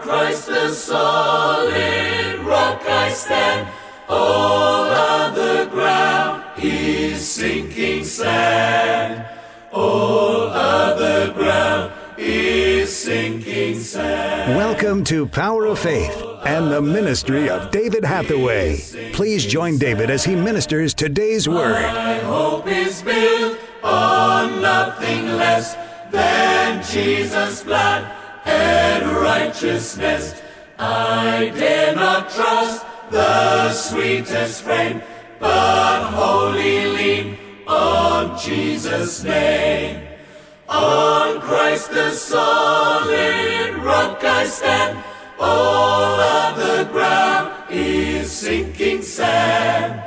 Christ the solid rock I stand. All other ground is sinking sand. All other ground is sinking sand. Welcome to Power of Faith and the ministry of David Hathaway. Please join David as he ministers today's word. My hope is built on nothing less than Jesus' blood and righteousness. I dare not trust the sweetest frame, but wholly lean on Jesus' name. On Christ the solid rock I stand. All other ground is sinking sand.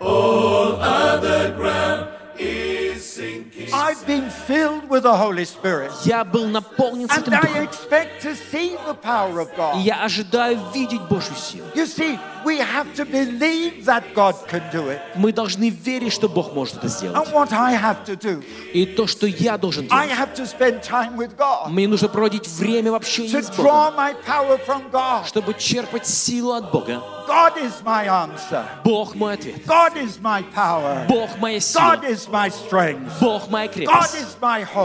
All other ground is sinking I've been filled with the Holy Spirit. Я был наполнен And Святым I Духом. expect to see the power of И God. я ожидаю видеть Божью силу. You see, we have to believe that God can do it. Мы должны верить, что Бог может это сделать. And what I have to do, И то, что я должен I делать. have to spend time with God Мне нужно проводить время в общении to с Богом, draw my power from God. чтобы черпать силу от Бога. God is my answer. Бог мой ответ. God is my power. Бог моя сила. God is my strength. Бог моя God крепость. is my hope.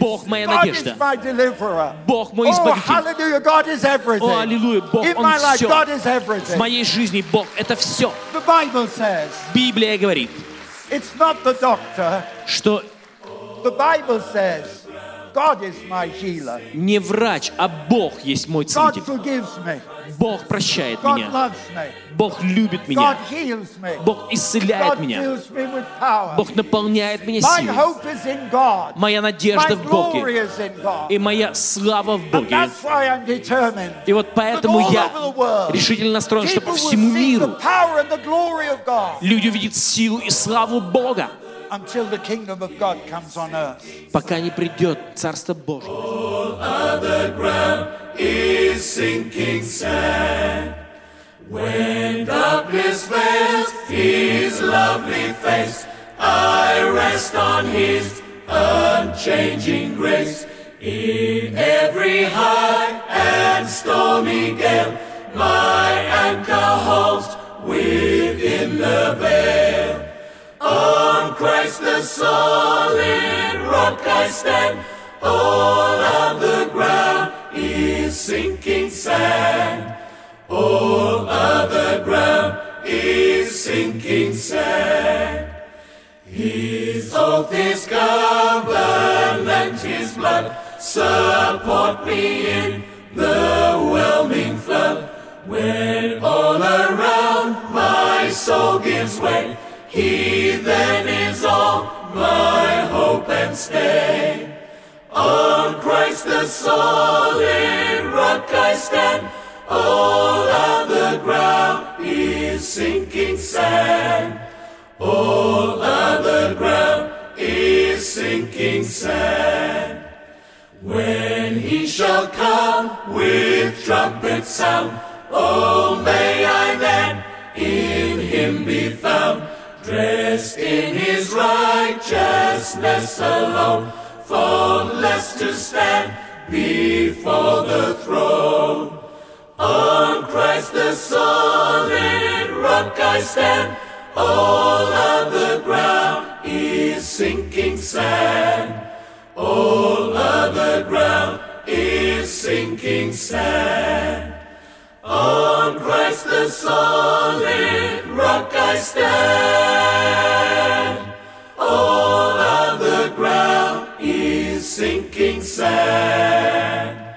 Бог моя надежда. Бог мой избавитель. О, аллилуйя, Бог, Он все. В моей жизни Бог — это все. Библия говорит, что не врач, а Бог есть мой целитель. Бог прощает меня. Бог любит меня. Бог исцеляет меня. Бог наполняет меня силой. Моя надежда в Боге. И моя слава в Боге. И вот поэтому я решительно настроен, чтобы всему миру люди видят силу и славу Бога. until the kingdom of God comes on earth. пока не придет Царство Божие. other ground is sinking sand. When darkness veils his lovely face, I rest on his unchanging grace. In every high and stormy gale, my anchor holds within the veil. On the solid rock I stand. All other ground is sinking sand. All other ground is sinking sand. His oath, his covenant, his blood support me in the whelming flood. When all around my soul gives way, he then is all my hope and stay. On Christ the solid rock I stand. All other ground is sinking sand. All other ground is sinking sand. When he shall come with trumpet sound, oh may dressed in his righteousness alone, faultless to stand before the throne. On Christ the solid rock I stand, all other ground is sinking sand. All other ground is sinking sand. On Christ the solid rock I stand. All other ground is sinking sand.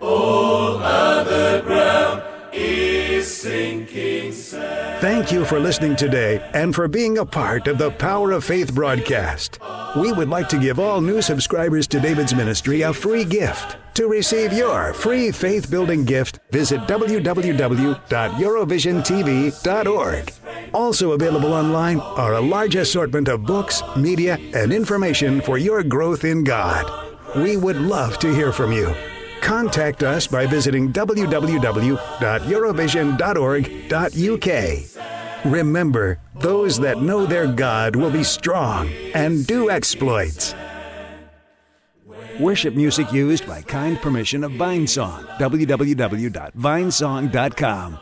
All other ground is sinking sand. Thank you for listening today and for being a part of the Power of Faith broadcast. We would like to give all new subscribers to David's ministry a free gift. To receive your free faith building gift, visit www.eurovisiontv.org. Also available online are a large assortment of books, media, and information for your growth in God. We would love to hear from you. Contact us by visiting www.eurovision.org.uk. Remember, those that know their God will be strong and do exploits. Worship music used by kind permission of Vinesong. www.vinesong.com.